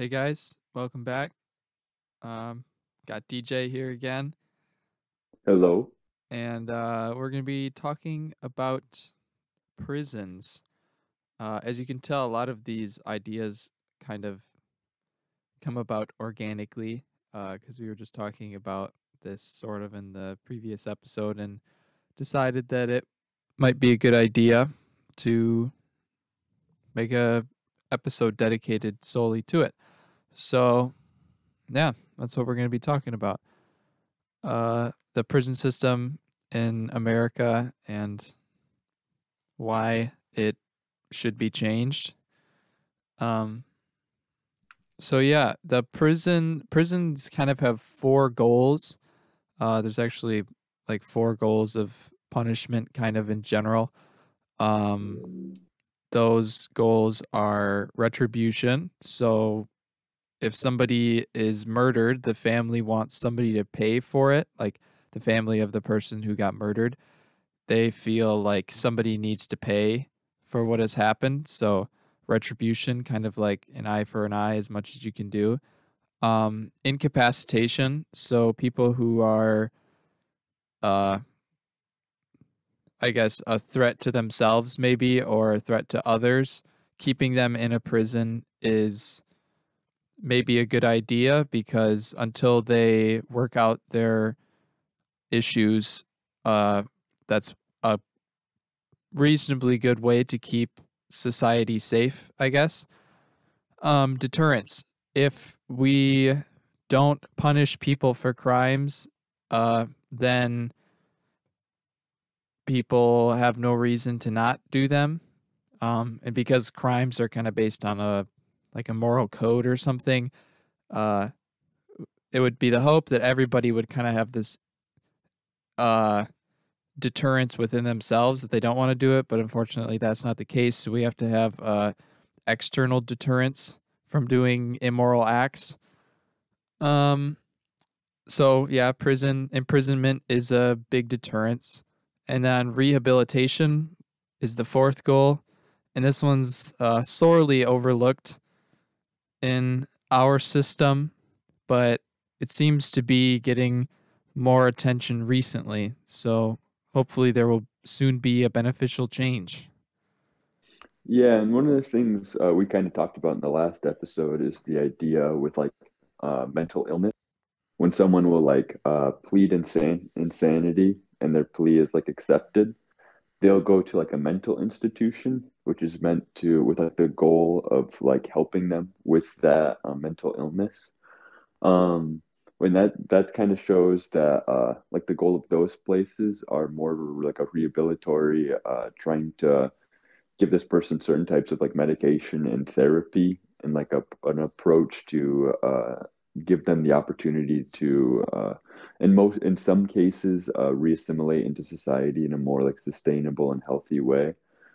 Hey guys, welcome back. Um, got DJ here again, Hello. and uh, we're going to be talking about prisons. Uh, as you can tell, a lot of these ideas kind of come about organically because we were just talking about this sort of in the previous episode and decided that it might be a good idea to make a episode dedicated solely to it. So, yeah, that's what we're going to be talking about. Uh, the prison system in America and why it should be changed. Um, so yeah, the prison prisons kind of have four goals. Uh, there's actually like four goals of punishment, kind of in general. Um, those goals are retribution. So if somebody is murdered, the family wants somebody to pay for it, like the family of the person who got murdered. They feel like somebody needs to pay for what has happened. So retribution, kind of like an eye for an eye, as much as you can do. Um, incapacitation. So people who are, uh, I guess, a threat to themselves, maybe, or a threat to others, keeping them in a prison is maybe a good idea because until they work out their issues, uh, that's a reasonably good way to keep society safe, I guess. Um, deterrence. If we don't punish people for crimes, uh, then people have no reason to not do them. Um, and because crimes are kind of based on a like a moral code or something, uh, it would be the hope that everybody would kind of have this uh, deterrence within themselves that they don't want to do it. But unfortunately, that's not the case. So we have to have uh, external deterrence from doing immoral acts. Um, so yeah, prison imprisonment is a big deterrence, and then rehabilitation is the fourth goal, and this one's uh, sorely overlooked in our system, but it seems to be getting more attention recently. So hopefully there will soon be a beneficial change. Yeah, and one of the things uh, we kind of talked about in the last episode is the idea with like uh, mental illness. When someone will like uh, plead insan insanity and their plea is like accepted, they'll go to like a mental institution, which is meant to with like the goal of like helping them with that uh, mental illness. Um, when that that kind of shows that uh, like the goal of those places are more like a rehabilitatory, uh, trying to give this person certain types of like medication and therapy and like a an approach to uh, give them the opportunity to uh, in most in some cases uh, reassimilate into society in a more like sustainable and healthy way.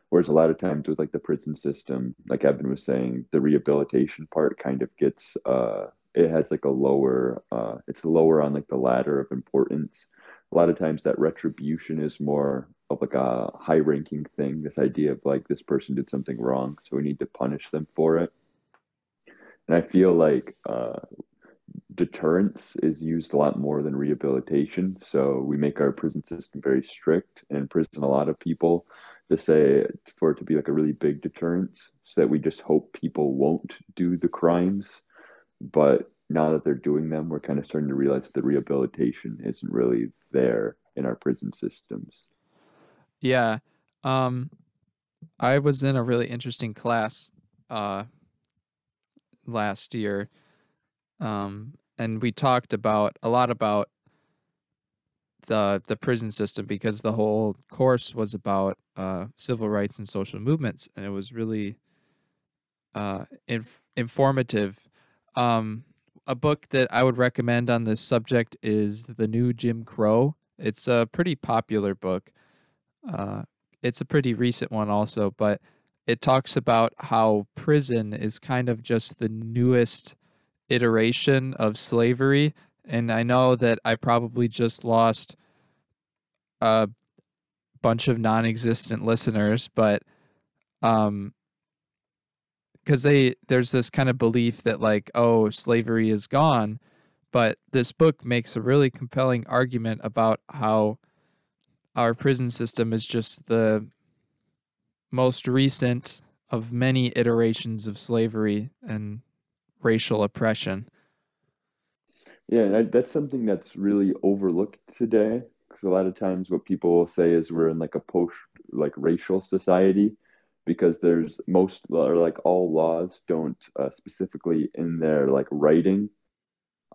Whereas a lot of times with like the prison system like evan was saying the rehabilitation part kind of gets uh it has like a lower uh it's lower on like the ladder of importance. A lot of times that retribution is more of like a high ranking thing this idea of like this person did something wrong so we need to punish them for it. And i feel like uh deterrence is used a lot more than rehabilitation. So we make our prison system very strict and imprison a lot of people to say for it to be like a really big deterrence so that we just hope people won't do the crimes. But now that they're doing them, we're kind of starting to realize that the rehabilitation isn't really there in our prison systems. Yeah. Um, I was in a really interesting class uh, last year. Um, and we talked about a lot about the the prison system because the whole course was about uh, civil rights and social movements, and it was really uh, inf- informative. Um, a book that I would recommend on this subject is The New Jim Crow. It's a pretty popular book. Uh, it's a pretty recent one, also, but it talks about how prison is kind of just the newest iteration of slavery. And I know that I probably just lost a bunch of non existent listeners, but um, because they there's this kind of belief that like oh slavery is gone but this book makes a really compelling argument about how our prison system is just the most recent of many iterations of slavery and racial oppression. Yeah, that's something that's really overlooked today. Because a lot of times, what people will say is we're in like a post like racial society, because there's most or like all laws don't uh, specifically in their like writing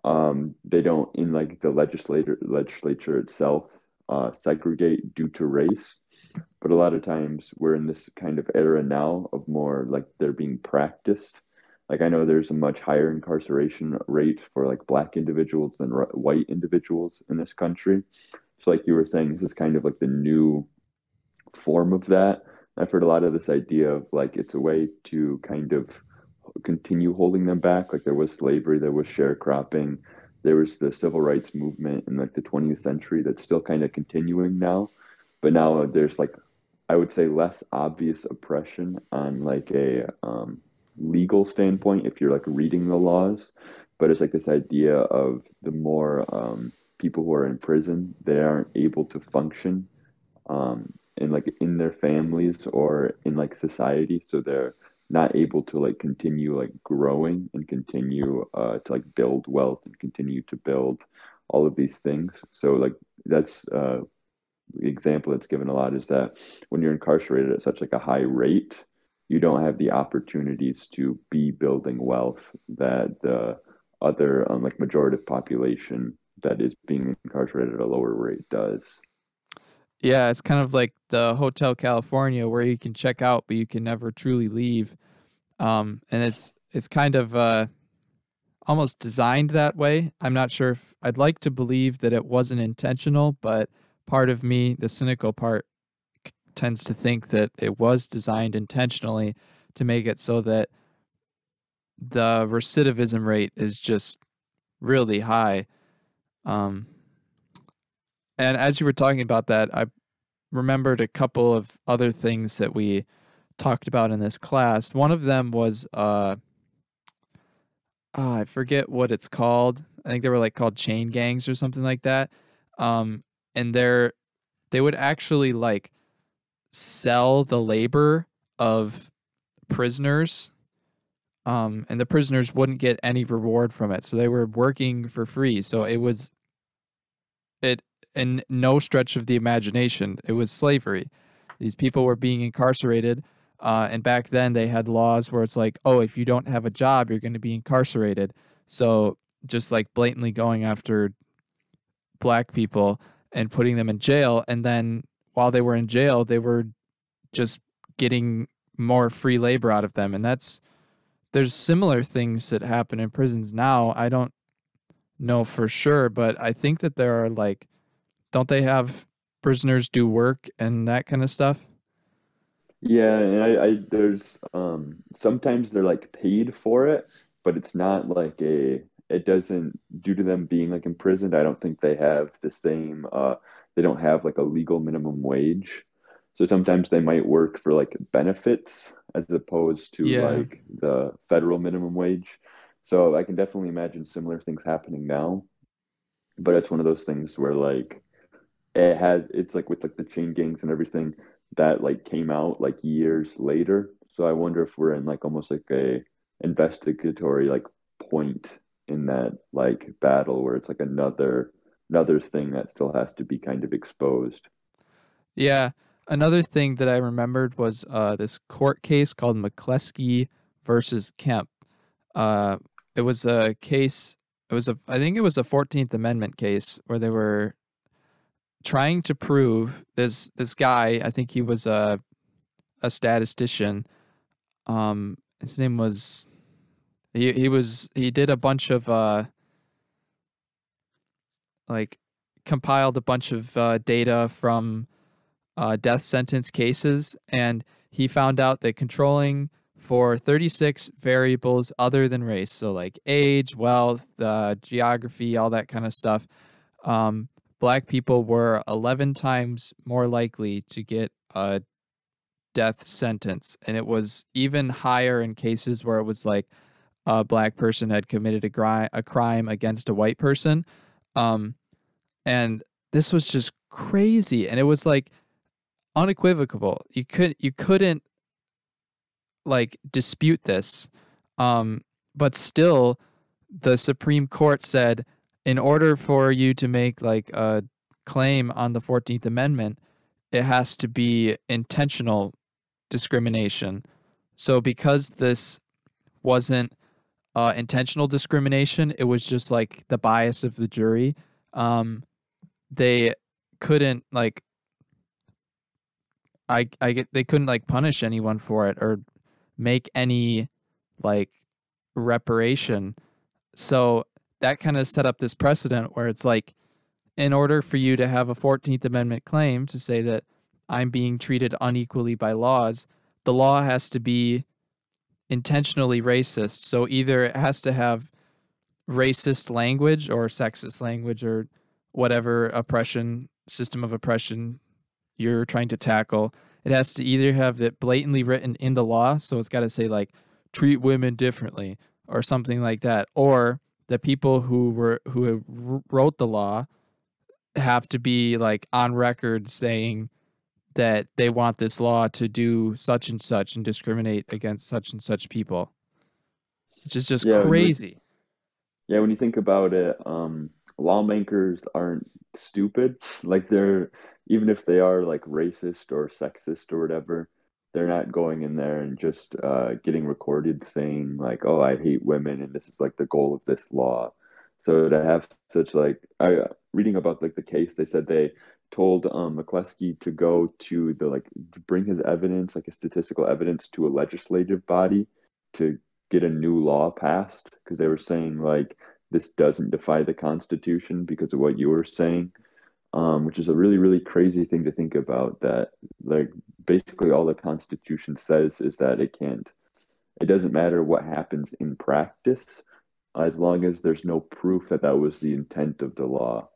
um, they don't in like the legislator legislature itself uh, segregate due to race but a lot of times we're in this kind of era now of more like they're being practiced like i know there's a much higher incarceration rate for like black individuals than r- white individuals in this country so like you were saying this is kind of like the new form of that i've heard a lot of this idea of like it's a way to kind of continue holding them back. Like there was slavery, there was sharecropping, there was the civil rights movement in like the 20th century that's still kind of continuing now. But now there's like, I would say less obvious oppression on like a um, legal standpoint if you're like reading the laws. But it's like this idea of the more um, people who are in prison, they aren't able to function um, in like in their families or in like society. So they're not able to like continue like growing and continue uh, to like build wealth and continue to build all of these things. So like that's uh, the example that's given a lot is that when you're incarcerated at such like a high rate, you don't have the opportunities to be building wealth that the other um, like majorative population that is being incarcerated at a lower rate does. Yeah, it's kind of like the Hotel California where you can check out but you can never truly leave. Um, and it's it's kind of uh, almost designed that way. I'm not sure if I'd like to believe that it wasn't intentional, but part of me, the cynical part, tends to think that it was designed intentionally to make it so that the recidivism rate is just really high. Um, and as you were talking about that, I remembered a couple of other things that we talked about in this class. One of them was uh, oh, I forget what it's called. I think they were like called chain gangs or something like that. Um, and they're they would actually like sell the labor of prisoners um, and the prisoners wouldn't get any reward from it so they were working for free so it was it in no stretch of the imagination. It was slavery. These people were being incarcerated. Uh, and back then they had laws where it's like, oh, if you don't have a job, you're going to be incarcerated. So just like blatantly going after black people and putting them in jail. And then while they were in jail, they were just getting more free labor out of them. And that's, there's similar things that happen in prisons now. I don't know for sure, but I think that there are like don't they have prisoners do work and that kind of stuff? Yeah, and I, I there's um sometimes they're like paid for it, but it's not like a it doesn't due to them being like imprisoned, I don't think they have the same uh they don't have like a legal minimum wage. So sometimes they might work for like benefits as opposed to yeah. like the federal minimum wage. So I can definitely imagine similar things happening now. But it's one of those things where like it has it's like with like the chain gangs and everything that like came out like years later. So I wonder if we're in like almost like a investigatory like point in that like battle where it's like another another thing that still has to be kind of exposed. Yeah. Another thing that I remembered was uh, this court case called McCleskey versus Kemp. Uh, it was a case. It was a. I think it was a Fourteenth Amendment case where they were trying to prove this this guy. I think he was a a statistician. Um, his name was he he was he did a bunch of uh like compiled a bunch of uh, data from uh, death sentence cases and he found out that controlling for 36 variables other than race so like age wealth uh, geography all that kind of stuff um, black people were 11 times more likely to get a death sentence, and it was even higher in cases where it was like a black person had committed a, gri- a crime against a white person. Um, and this was just crazy, and it was like unequivocal. You could you couldn't like dispute this. Um, but still, the Supreme Court said in order for you to make like a claim on the 14th Amendment, it has to be intentional discrimination. So because this wasn't uh, intentional discrimination, it was just like the bias of the jury. Um, they couldn't like I I get they couldn't like punish anyone for it or make any like reparation. So that kind of set up this precedent where it's like in order for you to have a 14th amendment claim to say that I'm being treated unequally by laws, the law has to be intentionally racist. So either it has to have racist language or sexist language or whatever oppression system of oppression you're trying to tackle. It has to either have it blatantly written in the law, so it's got to say like treat women differently or something like that, or the people who were who wrote the law have to be like on record saying that they want this law to do such and such and discriminate against such and such people. Which is just yeah, crazy. yeah, when you think about it, um, lawmakers aren't stupid. Like they're even if they are like racist or sexist or whatever, they're not going in there and just uh, getting recorded saying like, "Oh, I hate women," and this is like the goal of this law. So to have such like, I reading about like the case, they said they told um, McCleskey to go to the like bring his evidence, like a statistical evidence, to a legislative body to get a new law passed because they were saying like this doesn't defy the Constitution because of what you were saying, um, which is a really really crazy thing to think about. That like basically all the Constitution says is that it can't. It doesn't matter what happens in practice, as long as there's no proof that that was the intent of the law.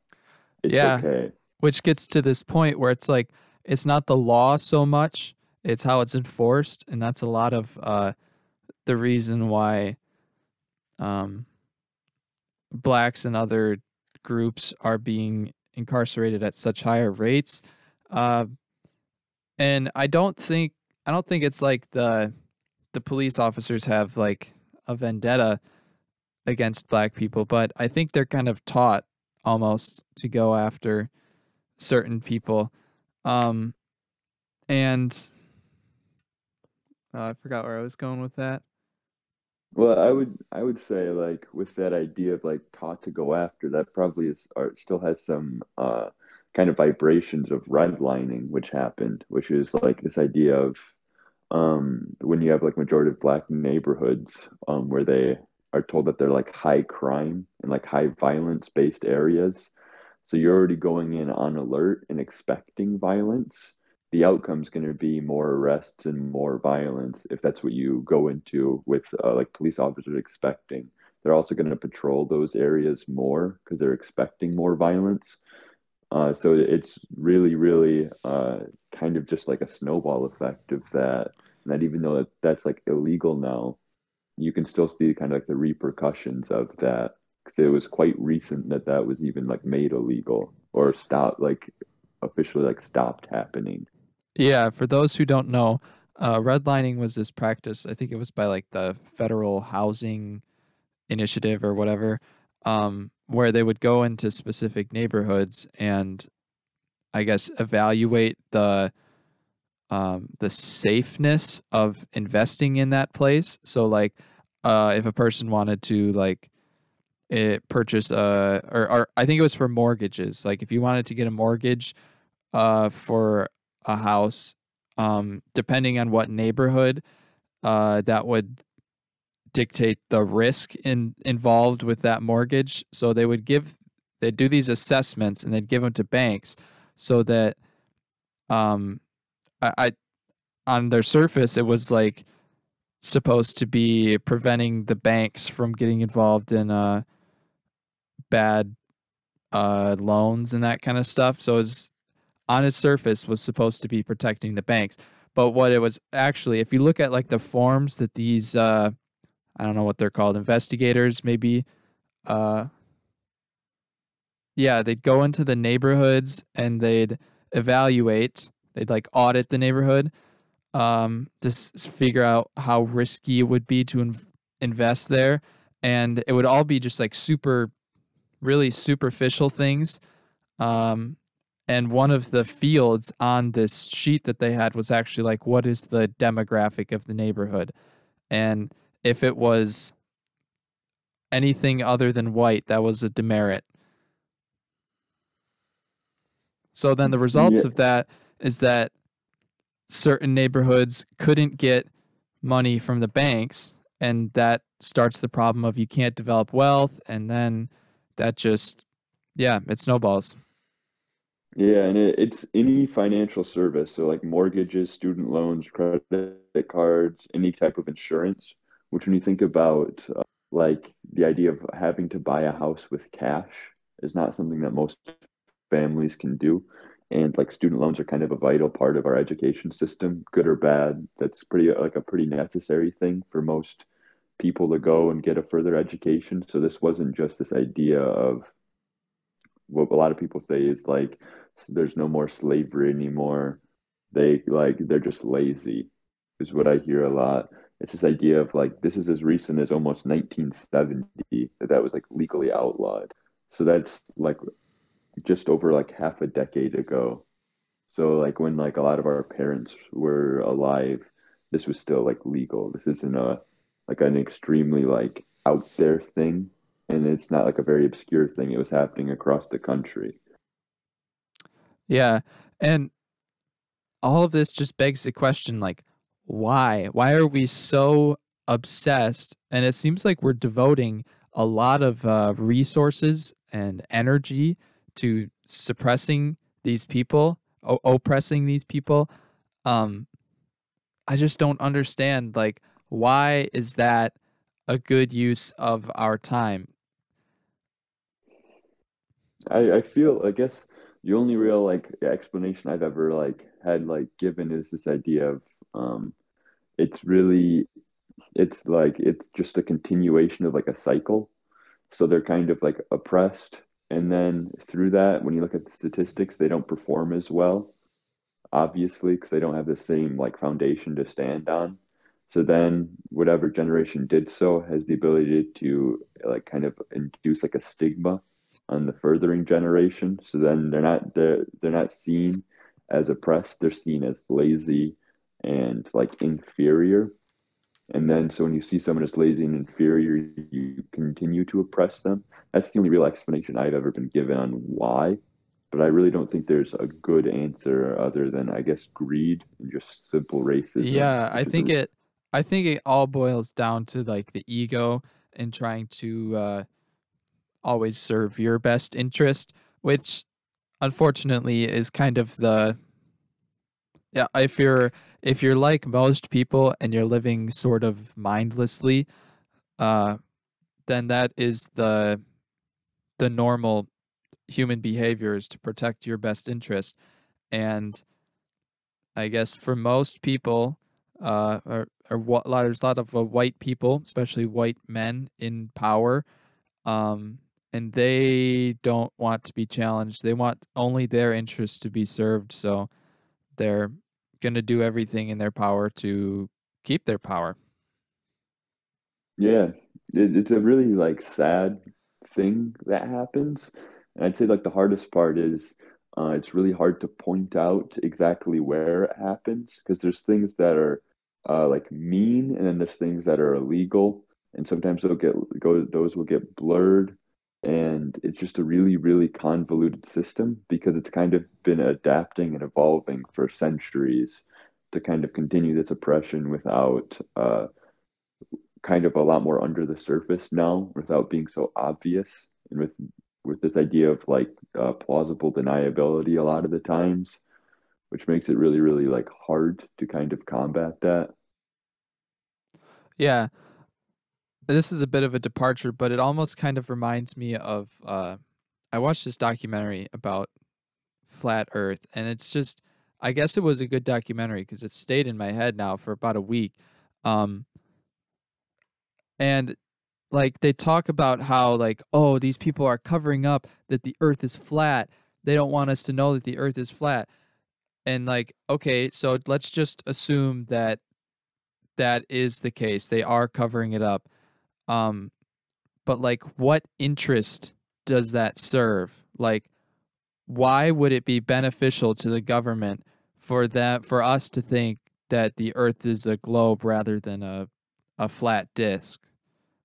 It's yeah. okay which gets to this point where it's like it's not the law so much it's how it's enforced and that's a lot of uh, the reason why um, blacks and other groups are being incarcerated at such higher rates uh, and i don't think i don't think it's like the the police officers have like a vendetta against black people but i think they're kind of taught almost to go after certain people. Um, and uh, I forgot where I was going with that. Well, I would I would say like with that idea of like taught to go after that probably is or still has some uh, kind of vibrations of redlining which happened, which is like this idea of um, when you have like majority of black neighborhoods um, where they are told that they're like high crime and like high violence based areas so you're already going in on alert and expecting violence. The outcome is going to be more arrests and more violence if that's what you go into with uh, like police officers expecting. They're also going to patrol those areas more because they're expecting more violence. Uh, so it's really, really uh, kind of just like a snowball effect of that. And that even though that, that's like illegal now, you can still see kind of like the repercussions of that because it was quite recent that that was even like made illegal or stopped like officially like stopped happening yeah for those who don't know uh, redlining was this practice i think it was by like the federal housing initiative or whatever um, where they would go into specific neighborhoods and i guess evaluate the um, the safeness of investing in that place so like uh, if a person wanted to like it purchase uh or, or I think it was for mortgages. Like if you wanted to get a mortgage uh for a house, um, depending on what neighborhood, uh, that would dictate the risk in involved with that mortgage. So they would give they'd do these assessments and they'd give them to banks so that um I, I on their surface it was like supposed to be preventing the banks from getting involved in uh bad uh, loans and that kind of stuff. So it's on its surface was supposed to be protecting the banks, But what it was actually, if you look at like the forms that these, uh, I don't know what they're called, investigators maybe, uh, yeah, they'd go into the neighborhoods and they'd evaluate, they'd like audit the neighborhood, um, s- figure out how risky it would be to in- invest there, and it would all be just like super, really superficial things. Um, and one of the fields on this sheet that they had was actually like what is the demographic of the neighborhood? And if it was anything other than white that was a demerit. So then the results Yeah. of that is that certain neighborhoods couldn't get money from the banks and that starts the problem of you can't develop wealth and then that just yeah it snowballs Yeah, and it, it's any financial service, so like mortgages, student loans, credit cards, any type of insurance, which when you think about uh, like the idea of having to buy a house with cash is not something that most families can do. And like student loans are kind of a vital part of our education system, good or bad. That's pretty like a pretty necessary thing for most people to go and get a further education. So this wasn't just this idea of what a lot of people say is like there's no more slavery anymore. They like they're just lazy, is what I hear a lot. It's this idea of like this is as recent as almost 1970 that that was like legally outlawed. So that's like just over like half a decade ago. So like when like a lot of our parents were alive, this was still like legal. This isn't a like an extremely like out there thing and it's not like a very obscure thing. It was happening across the country. Yeah. And all of this just begs the question like, why? Why are we so obsessed? And it seems like we're devoting a lot of uh, resources and energy to suppressing these people, o- oppressing these people. Um, I just don't understand. Like, why is that a good use of our time? I, I feel I guess the only real like explanation I've ever like had like given is this idea of um it's really it's like it's just a continuation of like a cycle. So they're kind of like oppressed and then through that when you look at the statistics they don't perform as well obviously because they don't have the same like foundation to stand on. So then whatever generation did so has the ability to like kind of induce like a stigma on the furthering generation. So then they're not they're they're not seen as oppressed, they're seen as lazy and like inferior. And then so when you see someone as lazy and inferior, you continue to oppress them. That's the only real explanation I've ever been given on why. But I really don't think there's a good answer other than I guess greed and just simple racism. Yeah, I think it I think it all boils down to like the ego and trying to uh always serve your best interest, which unfortunately is kind of the yeah, if you're if you're like most people and you're living sort of mindlessly, uh then that is the the normal human behavior is to protect your best interest. And I guess for most people, uh, or, or what, there's a lot of uh, white people, especially white men in power, um, and they don't want to be challenged. They want only their interests to be served. So they're going to do everything in their power to keep their power. Yeah, it, it's a really like sad thing that happens. And I'd say like the hardest part is uh, it's really hard to point out exactly where it happens because there's things that are uh, like mean and then there's things that are illegal and sometimes they'll get go those will get blurred and it's just a really really convoluted system because it's kind of been adapting and evolving for centuries to kind of continue this oppression without uh, kind of a lot more under the surface now without being so obvious and with with this idea of like uh, plausible deniability a lot of the times which makes it really really like hard to kind of combat that. Yeah, this is a bit of a departure, but it almost kind of reminds me of uh, I watched this documentary about flat Earth, and it's just I guess it was a good documentary because it stayed in my head now for about a week. Um, and like they talk about how like oh these people are covering up that the earth is flat. They don't want us to know that the earth is flat. And like okay so let's just assume that that is the case. They are covering it up um but like what interest does that serve? Like why would it be beneficial to the government for that for us to think that the earth is a globe rather than a a flat disk?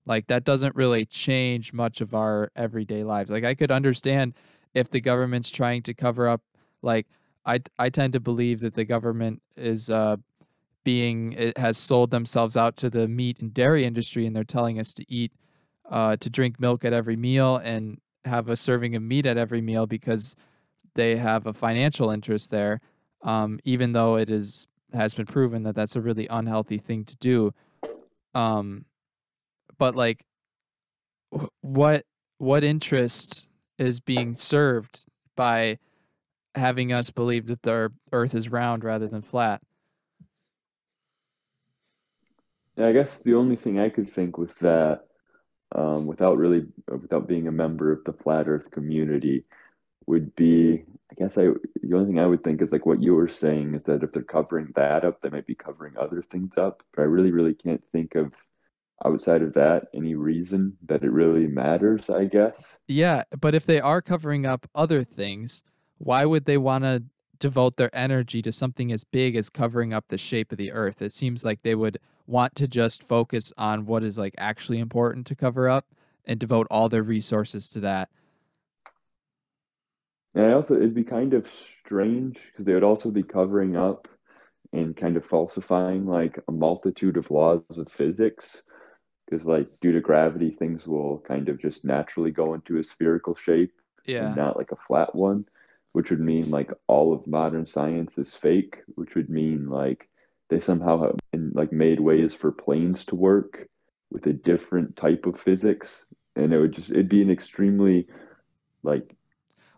Like that doesn't really change much of our everyday lives. Like i could understand if the government's trying to cover up like i i tend to believe that the government is uh being it has sold themselves out to the meat and dairy industry and they're telling us to eat uh to drink milk at every meal and have a serving of meat at every meal because they have a financial interest there um even though it is has been proven that that's a really unhealthy thing to do. Um but like what what interest is being served by having us believe that the earth is round rather than flat yeah i guess the only thing i could think with that um, without really without being a member of the flat earth community would be i guess i the only thing i would think is like what you were saying is that if they're covering that up they might be covering other things up. But i really really can't think of outside of that any reason that it really matters i guess. Yeah but if they are covering up other things why would they want to devote their energy to something as big as covering up the shape of the earth. It seems like they would want to just focus on what is like actually important to cover up and devote all their resources to that. And I also it'd be kind of strange because they would also be covering up and kind of falsifying like a multitude of laws of physics because like due to gravity things will kind of just naturally go into a spherical shape yeah. and not like a flat one which would mean like all of modern science is fake which would mean like they somehow have in, like made ways for planes to work with a different type of physics. And it would just it'd be an extremely like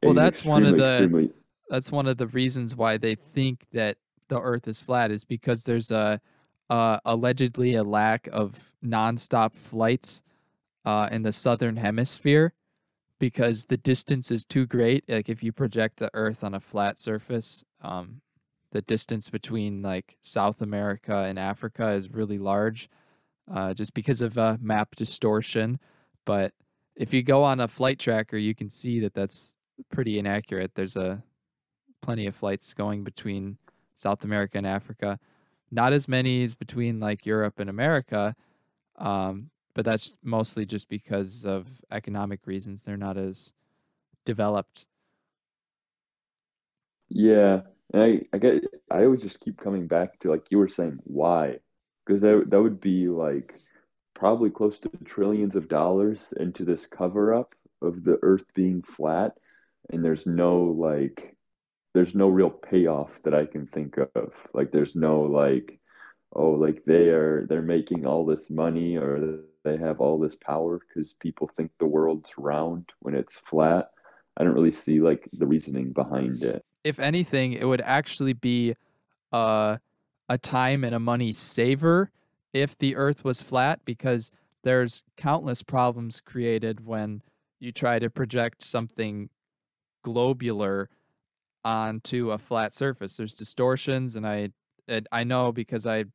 well that's one of the extremely that's one of the reasons why they think that the earth is flat is because there's a uh, allegedly a lack of nonstop flights uh, in the southern hemisphere because the distance is too great like if you project the earth on a flat surface um, the distance between like south america and africa is really large uh, just because of uh, map distortion. But if you go on a flight tracker you can see that that's pretty inaccurate. There's a plenty of flights going between south america and africa. Not as many as between like europe and america um, but that's mostly just because of economic reasons they're not as developed. Yeah, and I I get I always just keep coming back to like you were saying why? Because that that would be like probably close to trillions of dollars into this cover up of the earth being flat and there's no like there's no real payoff that I can think of. Like there's no like oh like they are they're making all this money or they have all this power because people think the world's round when it's flat. I don't really see like the reasoning behind it. If anything it would actually be uh, a time and a money saver if the earth was flat because there's countless problems created when you try to project something globular onto a flat surface. There's distortions and i i know because i've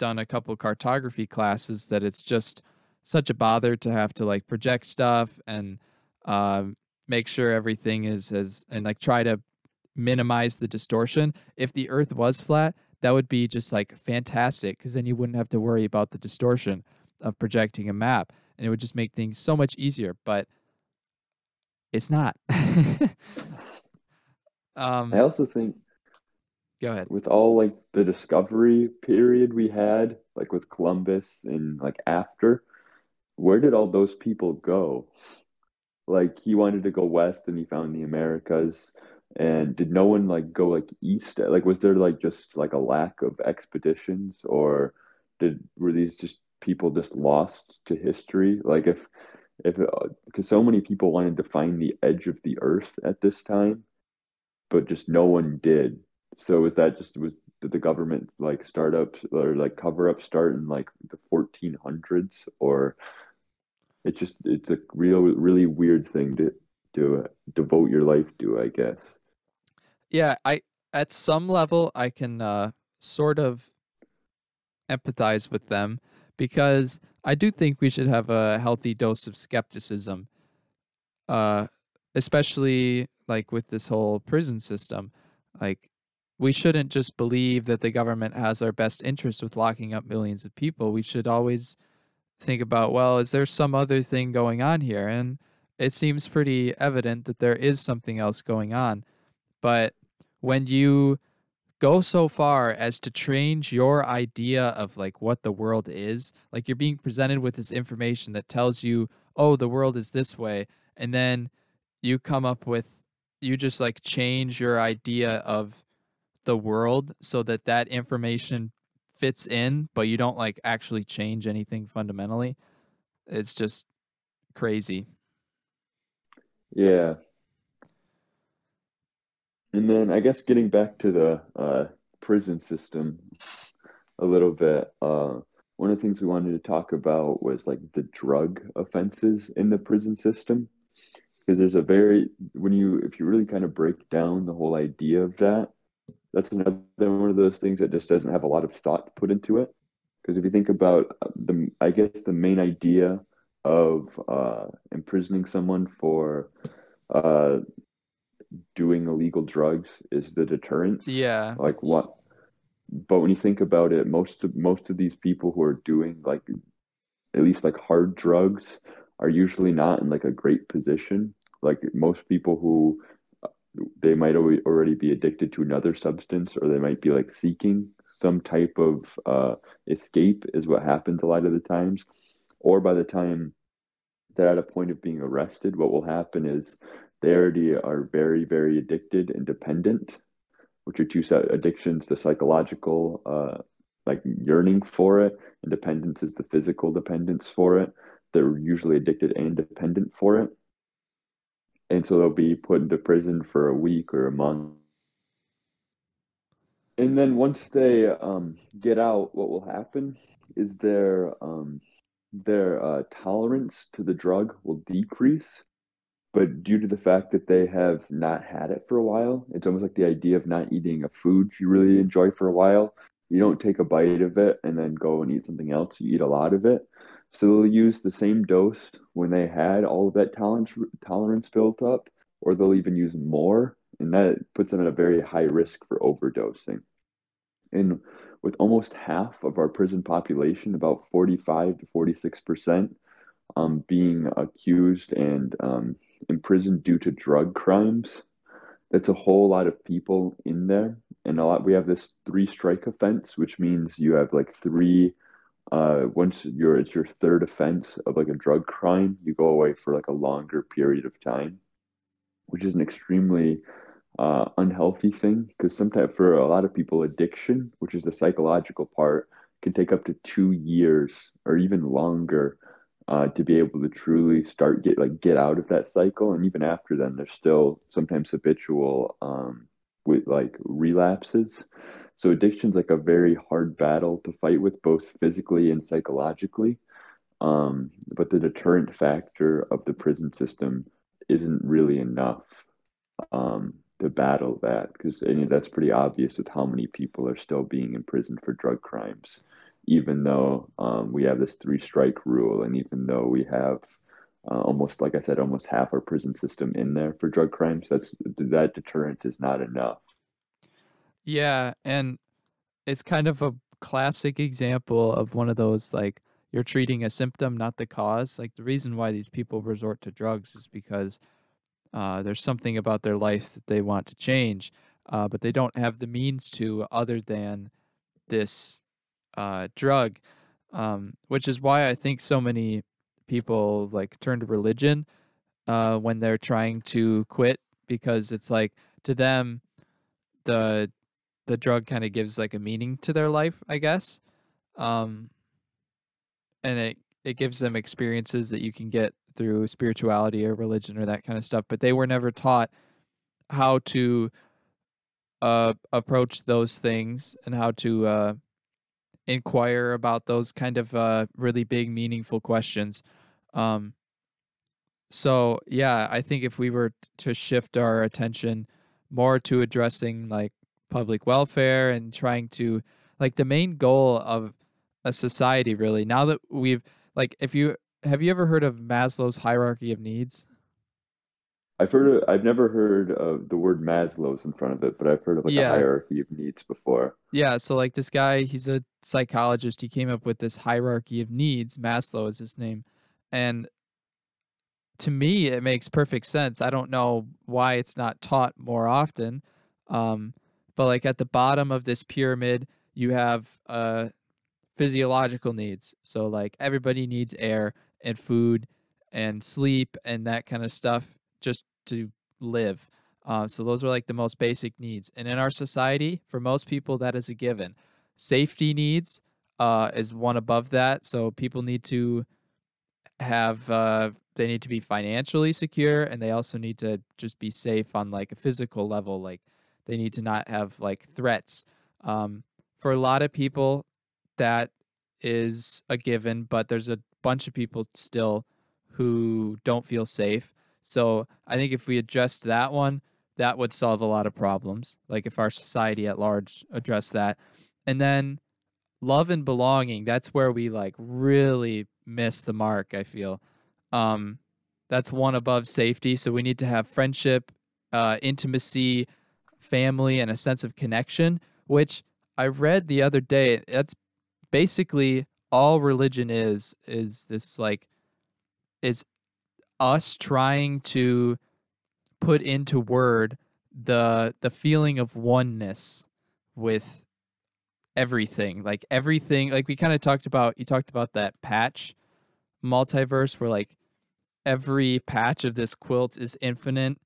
done a couple cartography classes that it's just such a bother to have to like project stuff and um, make sure everything is as and like try to minimize the distortion. If the earth was flat that would be just like fantastic because then you wouldn't have to worry about the distortion of projecting a map and it would just make things so much easier but it's not. Um I also think go ahead with all like the discovery period we had, like with Columbus and like after, where did all those people go? Like he wanted to go west and he found the Americas. And did no one like go like east? Like was there like just like a lack of expeditions or did were these just people just lost to history? Like if if uh, because so many people wanted to find the edge of the earth at this time, but just no one did so was that just was the government like startups or like cover up start in like the 1400s or it just it's a real really weird thing to to devote your life to, I guess. Yeah, I at some level I can uh, sort of empathize with them because I do think we should have a healthy dose of skepticism, uh, especially like with this whole prison system. Like, we shouldn't just believe that the government has our best interest with locking up millions of people. We should always think about, well, is there some other thing going on here? And it seems pretty evident that there is something else going on. But when you go so far as to change your idea of like what the world is, like you're being presented with this information that tells you, oh, the world is this way, and then you come up with you just like change your idea of the world so that that information fits in, but you don't like actually change anything fundamentally. It's just crazy. Yeah. And then I guess getting back to the uh, prison system a little bit, uh, one of the things we wanted to talk about was like the drug offenses in the prison system. Because there's a very, when you, if you really kind of break down the whole idea of that, that's another one of those things that just doesn't have a lot of thought put into it. Because if you think about uh, the, I guess the main idea of uh, imprisoning someone for uh, doing illegal drugs is the deterrence. Yeah. Like what? But when you think about it, most of most of these people who are doing like at least like hard drugs are usually not in like a great position. Like most people who they might already be addicted to another substance or they might be like seeking some type of uh, escape is what happens a lot of the times or by the time they're at a point of being arrested, what will happen is they already are very, very addicted and dependent, which are two addictions the psychological, uh, like yearning for it, and dependence is the physical dependence for it. They're usually addicted and dependent for it. And so they'll be put into prison for a week or a month. And then once they um, get out, what will happen is their um, their uh, tolerance to the drug will decrease. But due to the fact that they have not had it for a while, it's almost like the idea of not eating a food you really enjoy for a while. You don't take a bite of it and then go and eat something else. You eat a lot of it. So they'll use the same dose when they had all of that tolerance tolerance built up, or they'll even use more, and that puts them at a very high risk for overdosing. And with almost half of our prison population, about 45 to 46 percent, um, being accused and um, imprisoned due to drug crimes. That's a whole lot of people in there, and a lot. We have this three strike offense, which means you have like three. Uh, once you're it's your third offense of like a drug crime, you go away for like a longer period of time, which is an extremely uh, unhealthy thing because sometimes for a lot of people, addiction, which is the psychological part, can take up to two years or even longer uh, to be able to truly start get like get out of that cycle. And even after then, there's still sometimes habitual um, with like relapses. So addiction's like a very hard battle to fight with, both physically and psychologically. Um, but the deterrent factor of the prison system isn't really enough um, to battle that because I mean that's pretty obvious with how many people are still being imprisoned for drug crimes, even though um, we have this three strike rule, and even though we have uh, almost, like I said, almost half our prison system in there for drug crimes. That's that deterrent is not enough. Yeah, and it's kind of a classic example of one of those like you're treating a symptom, not the cause. Like the reason why these people resort to drugs is because uh, there's something about their lives that they want to change, uh, but they don't have the means to other than this uh, drug, um, which is why I think so many people like turn to religion uh, when they're trying to quit because it's like to them the the drug kind of gives like a meaning to their life, I guess, um, and it it gives them experiences that you can get through spirituality or religion or that kind of stuff, but they were never taught how to uh, approach those things and how to uh, inquire about those kind of uh, really big, meaningful questions. Um, so yeah, I think if we were to shift our attention more to addressing like public welfare and trying to like the main goal of a society really now that we've like if you have you ever heard of Maslow's hierarchy of needs? I've heard of, I've never heard of the word Maslow's in front of it, but I've heard of like Yeah. a hierarchy of needs before. Yeah, so like this guy, he's a psychologist. He came up with this hierarchy of needs. Maslow is his name. And to me, it makes perfect sense. I don't know why it's not taught more often. Um, but like at the bottom of this pyramid, you have uh, physiological needs. So like everybody needs air and food and sleep and that kind of stuff just to live. Uh, so those are like the most basic needs. And in our society, for most people, that is a given. Safety needs uh, is one above that. So people need to have uh, they need to be financially secure, and they also need to just be safe on like a physical level. Like they need to not have like threats. Um, for a lot of people, that is a given, but there's a bunch of people still who don't feel safe. So I think if we addressed that one, that would solve a lot of problems. Like if our society at large addressed that. And then love and belonging, that's where we like really miss the mark, I feel. Um that's one above safety, so we need to have friendship, uh intimacy, family and a sense of connection, which I read the other day. That's basically all religion is is this like is us trying to put into word the the feeling of oneness with everything like everything like we kind of talked about you talked about that patch multiverse where like every patch of this quilt is infinite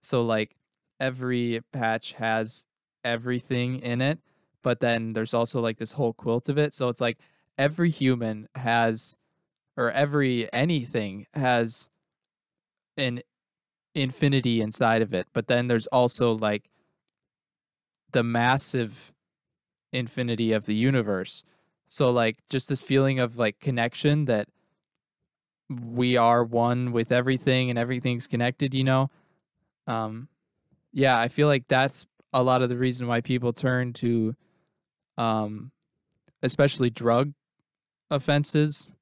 so like every patch has everything in it but then there's also like this whole quilt of it so it's like every human has or every anything has an infinity inside of it but then there's also like the massive infinity of the universe. So like just this feeling of like connection that we are one with everything and everything's connected you know? Um yeah i feel like that's a lot of the reason why people turn to um especially drug offenses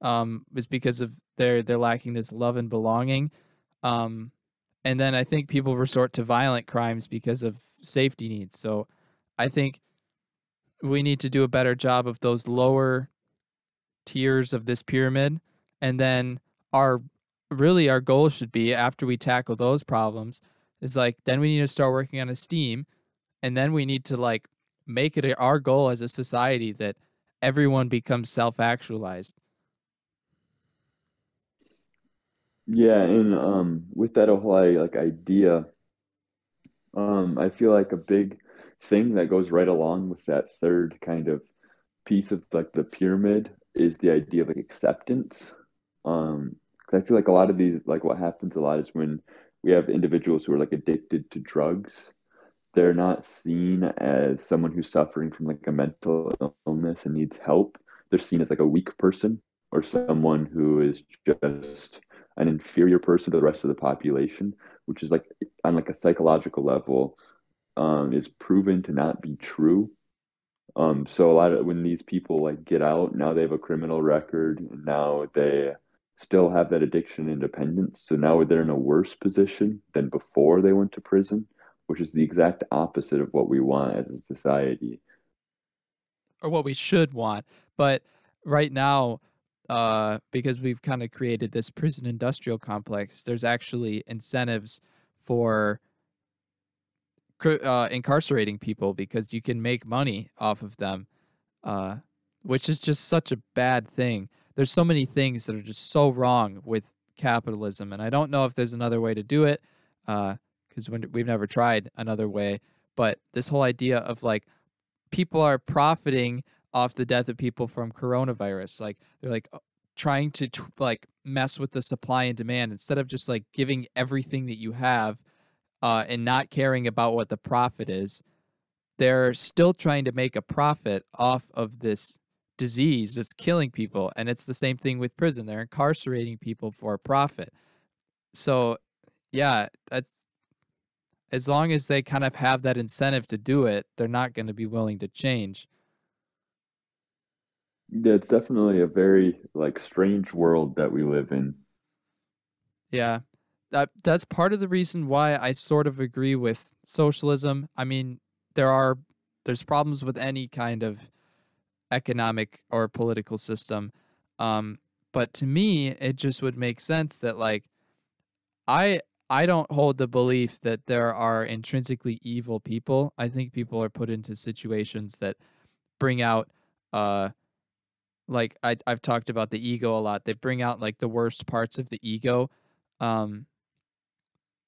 um is because of they're they're lacking this love and belonging um and then i think people resort to violent crimes because of safety needs so i think we need to do a better job of those lower tiers of this pyramid and then our really our goal should be after we tackle those problems is like then we need to start working on esteem and then we need to like make it our goal as a society that everyone becomes self-actualized Yeah, and um, with that whole like idea, um, I feel like a big thing that goes right along with that third kind of piece of like the pyramid is the idea of like acceptance. Um, I feel like a lot of these, like what happens a lot is when we have individuals who are like addicted to drugs, they're not seen as someone who's suffering from like a mental illness and needs help. They're seen as like a weak person or someone who is just an inferior person to the rest of the population, which is like on like a psychological level, um, is proven to not be true. Um, so a lot of when these people like get out, now they have a criminal record, now they still have that addiction and dependence. So now they're in a worse position than before they went to prison, which is the exact opposite of what we want as a society. or what we should want. But right now, uh, because we've kind of created this prison industrial complex, there's actually incentives for uh, incarcerating people because you can make money off of them, uh, which is just such a bad thing. There's so many things that are just so wrong with capitalism, and I don't know if there's another way to do it because we've never tried another way. But this whole idea of like people are profiting off the death of people from coronavirus. Like they're like uh, trying to like mess with the supply and demand instead of just like giving everything that you have uh, and not caring about what the profit is. they're still trying to make a profit off of this disease that's killing people. And it's the same thing with prison. They're incarcerating people for profit. So, yeah, that's as long as they kind of have that incentive to do it, they're not going to be willing to change. Yeah, it's definitely a very like strange world that we live in. Yeah. That that's part of the reason why I sort of agree with socialism. I mean, there are there's problems with any kind of economic or political system. Um, but to me, it just would make sense that like I I don't hold the belief that there are intrinsically evil people. I think people are put into situations that bring out uh like I I've talked about the ego a lot. They bring out like the worst parts of the ego. Um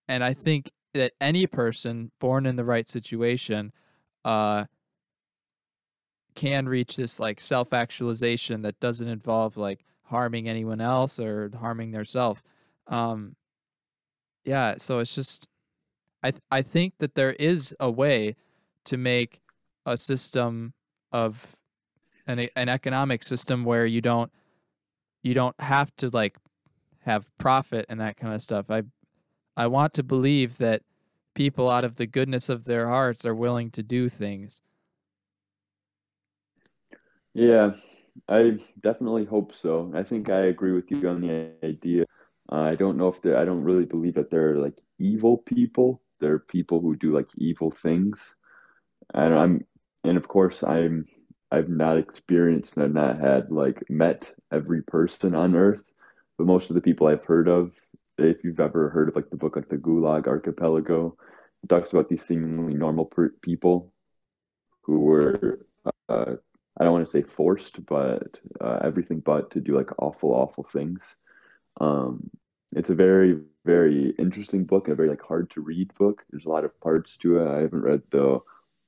and I think that any person born in the right situation uh can reach this like self-actualization that doesn't involve like harming anyone else or harming their self. Um yeah, so it's just I th- I think that there is a way to make a system of an an economic system where you don't you don't have to like have profit and that kind of stuff. I I want to believe that people out of the goodness of their hearts are willing to do things. Yeah, I definitely hope so. I think I agree with you on the idea uh, I don't know if they I don't really believe that they're like evil people. They're people who do like evil things. And I'm, and of course, I'm, I've not experienced and I've not had like met every person on Earth, but most of the people I've heard of, if you've ever heard of like the book like the Gulag Archipelago, it talks about these seemingly normal per- people who were, uh, I don't want to say forced, but uh, everything but to do like awful, awful things. Um, it's a very very interesting book and a very like hard to read book. There's a lot of parts to it. I haven't read the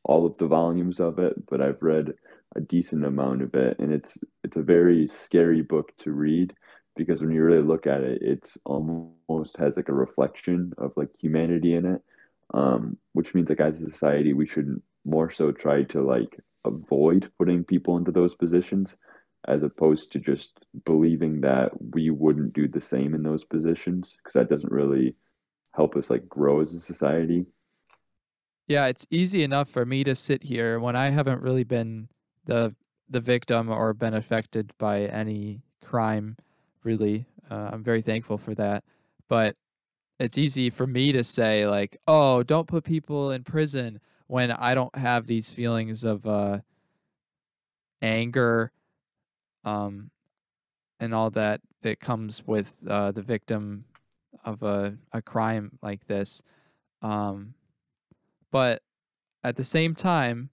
all of the volumes of it but i've read a decent amount of it. And it's it's a very scary book to read because when you really look at it it's almost has like a reflection of like humanity in it. Um, which means like as a society we should more so try to like avoid putting people into those positions as opposed to just believing that we wouldn't do the same in those positions because that doesn't really help us like grow as a society. Yeah, it's easy enough for me to sit here when I haven't really been the the victim or been affected by any crime really. Uh, I'm very thankful for that. But it's easy for me to say like, "Oh, don't put people in prison" when I don't have these feelings of uh anger um, and all that that comes with uh, the victim of a, a crime like this. Um, but at the same time,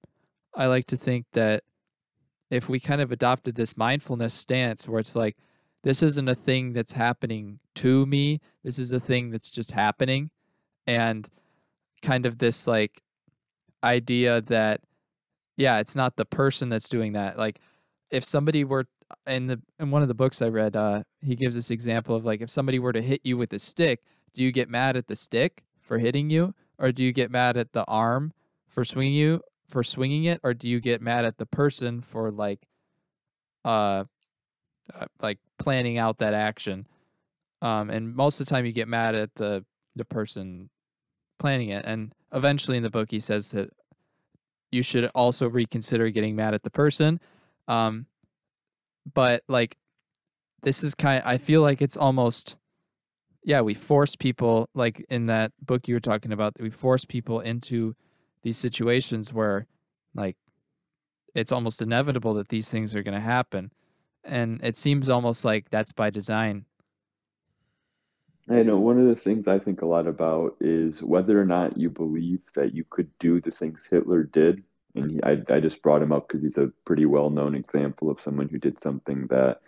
I like to think that if we kind of adopted this mindfulness stance where it's like, this isn't a thing that's happening to me, this is a thing that's just happening. And kind of this like idea that, yeah, it's not the person that's doing that. Like, if somebody were in the in one of the books I read, uh, he gives this example of like if somebody were to hit you with a stick, do you get mad at the stick for hitting you, or do you get mad at the arm for swinging you for swinging it, or do you get mad at the person for like, uh, uh like planning out that action? Um, and most of the time you get mad at the the person planning it, and eventually in the book he says that you should also reconsider getting mad at the person. Um, but like this is kind I feel like it's almost yeah, we force people like in that book you were talking about, we force people into these situations where like it's almost inevitable that these things are going to happen. And it seems almost like that's by design. I know one of the things I think a lot about is whether or not you believe that you could do the things Hitler did and I, I just brought him up because he's a pretty well-known example of someone who did something that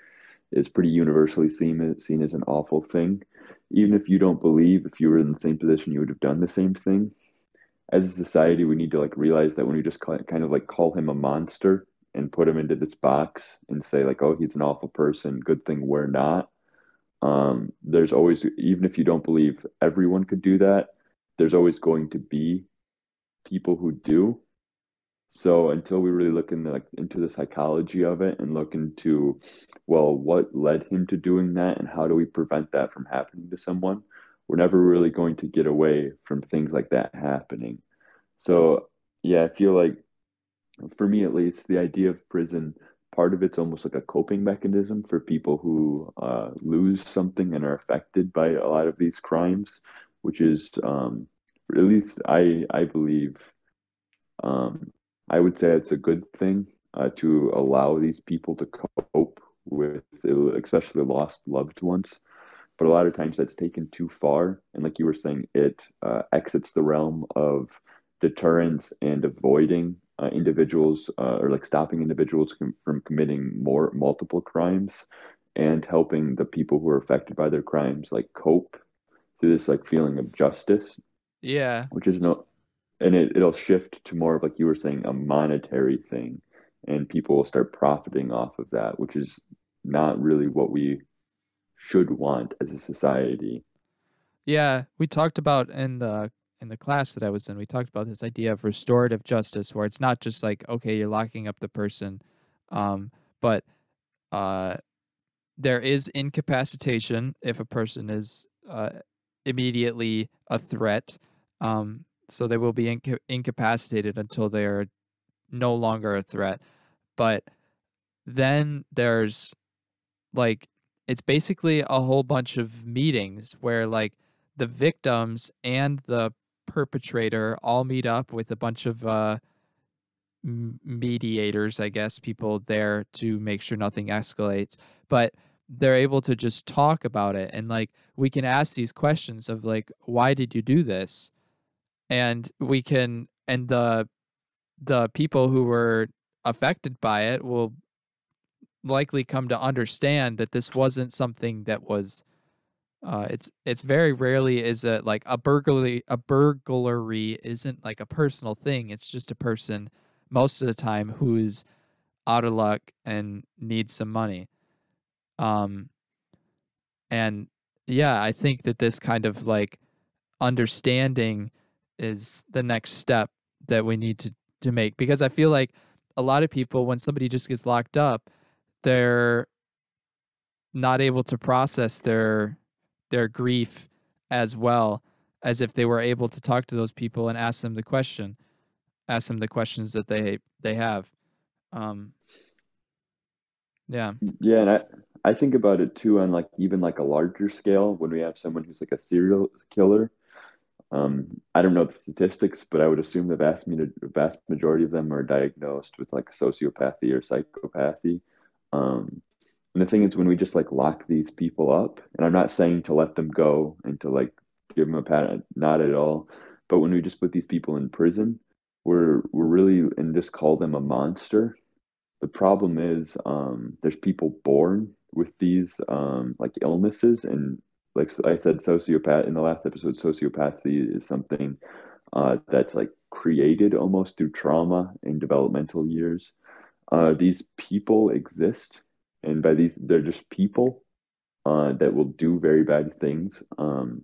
is pretty universally seen seen as an awful thing. Even if you don't believe, if you were in the same position, you would have done the same thing. As a society, we need to like realize that when we just call, kind of like call him a monster and put him into this box and say like, oh, he's an awful person. Good thing we're not. Um, there's always, even if you don't believe everyone could do that, there's always going to be people who do So until we really look in the, like, into the psychology of it and look into, well, what led him to doing that and how do we prevent that from happening to someone, we're never really going to get away from things like that happening. So yeah, I feel like for me at least, the idea of prison, part of it's almost like a coping mechanism for people who uh, lose something and are affected by a lot of these crimes, which is um, at least I I believe um, I would say it's a good thing uh, to allow these people to cope with especially lost loved ones. But a lot of times that's taken too far and like you were saying it uh, exits the realm of deterrence and avoiding uh, individuals uh, or like stopping individuals com- from committing more multiple crimes and helping the people who are affected by their crimes like cope through this like feeling of justice. Yeah. Which is no and it, it'll shift to more of like you were saying a monetary thing. And people will start profiting off of that which is not really what we should want as a society. Yeah. We talked about in the in the class that i was in we talked about this idea of restorative justice where it's not just like okay you're locking up the person um, but uh, there is incapacitation if a person is uh, immediately a threat um, so they will be inca- incapacitated until they are no longer a threat. But then there's like it's basically a whole bunch of meetings where like the victims and the perpetrator all meet up with a bunch of uh, mediators, I guess, people there to make sure nothing escalates. But they're able to just talk about it and like we can ask these questions of like why did you do this and we can and the the people who were affected by it will likely come to understand that this wasn't something that was uh, it's it's very rarely is it like a burglary a burglary isn't like a personal thing it's just a person most of the time who's out of luck and needs some money. Um and yeah i think that this kind of like understanding is the next step that we need to to make because I feel like a lot of people when somebody just gets locked up, they're not able to process their their grief as well as if they were able to talk to those people and ask them the question, ask them the questions that they they have. Um, yeah. Yeah, and I I think about it too on like even like a larger scale when we have someone who's like a serial killer um, I don't know the statistics, but I would assume the vast, vast majority of them are diagnosed with like sociopathy or psychopathy. Um, and the thing is, when we just like lock these people up, and I'm not saying to let them go and to like give them a pat, not at all, but when we just put these people in prison, we're we're really and just call them a monster. The problem is, um, there's people born with these um, like illnesses, and like I said, sociopath in the last episode, sociopathy is something uh, that's like created almost through trauma in developmental years. Uh, these people exist, and by these, they're just people uh, that will do very bad things. Um,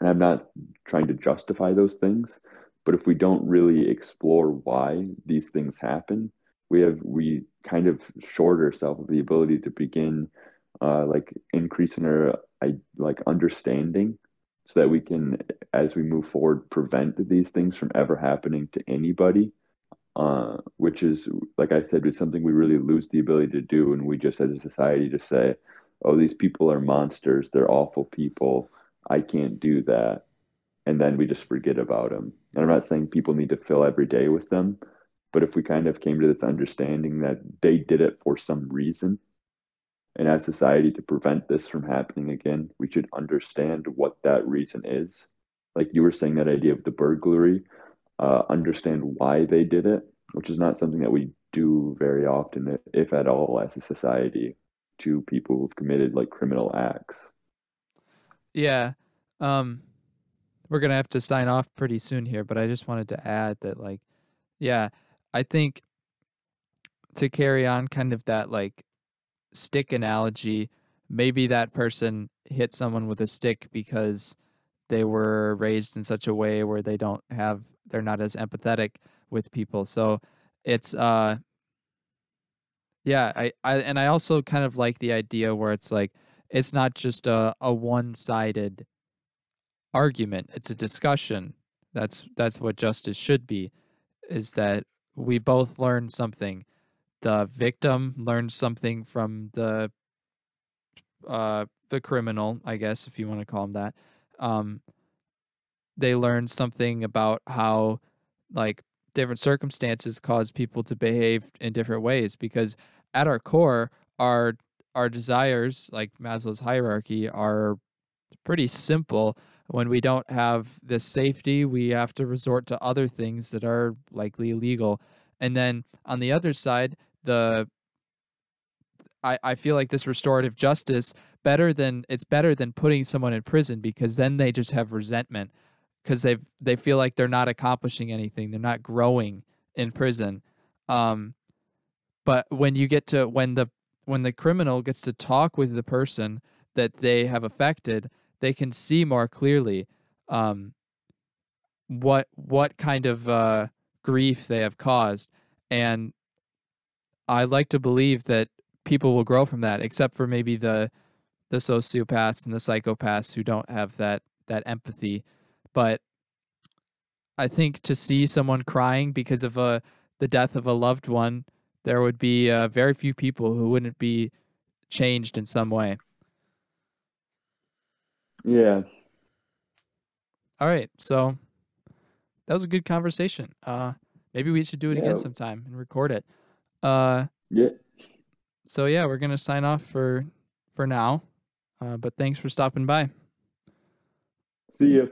and I'm not trying to justify those things, but if we don't really explore why these things happen, we have we kind of short ourselves of the ability to begin uh, like increasing our I like understanding so that we can, as we move forward, prevent these things from ever happening to anybody. Uh, which is, like I said, is something we really lose the ability to do, and we just, as a society, just say, "Oh, these people are monsters. They're awful people. I can't do that," and then we just forget about them. And I'm not saying people need to fill every day with them, but if we kind of came to this understanding that they did it for some reason and as society to prevent this from happening again we should understand what that reason is like you were saying that idea of the burglary uh, understand why they did it which is not something that we do very often if at all as a society to people who've committed like criminal acts. Yeah um we're gonna have to sign off pretty soon here but i just wanted to add that like yeah i think to carry on kind of that like stick analogy, maybe that person hit someone with a stick because they were raised in such a way where they don't have they're not as empathetic. with people. So it's uh yeah, I, I and I also kind of like the idea where it's like it's not just a, a one sided argument. It's a discussion. That's that's what justice should be, is that we both learn something. The victim learns something from the uh the criminal, I guess, if you want to call him that. Um they learn something about how like different circumstances cause people to behave in different ways because at our core our our desires like Maslow's hierarchy are pretty simple. When we don't have this safety we have to resort to other things that are likely illegal. And then on the other side the I, I feel like this restorative justice better than it's better than putting someone in prison because then they just have resentment because they they feel like they're not accomplishing anything, they're not growing in prison. Um, but when you get to when the when the criminal gets to talk with the person that they have affected, they can see more clearly um, what what kind of uh, grief they have caused, and I like to believe that people will grow from that, except for maybe the the sociopaths and the psychopaths who don't have that that empathy but I think to see someone crying because of a uh, the death of a loved one, there would be uh, very few people who wouldn't be changed in some way. Yeah. All right. So that was a good conversation. Uh, maybe we should do it yeah. again sometime and record it. Uh, yeah. So yeah, we're gonna sign off for for now. Uh, but thanks for stopping by. See you.